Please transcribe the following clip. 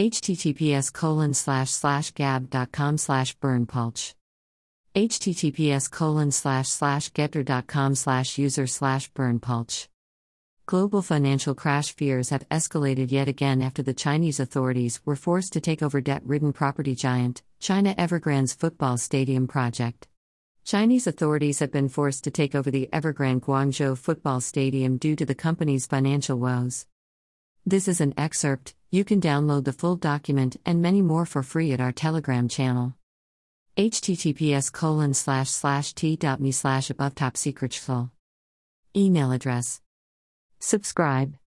https colon slash slash gab.com slash berndpulch https colon slash slash gettr.com slash user slash berndpulch Global financial crash fears have escalated yet again after the Chinese authorities were forced to take over debt ridden property giant, China Evergrande's football stadium project. Chinese authorities have been forced to take over the Evergrande Guangzhou football stadium due to the company's financial woes. This is an excerpt, you can download the full document and many more for free at our Telegram channel. https colon slash slash t.me slash above top secret Email address. Subscribe.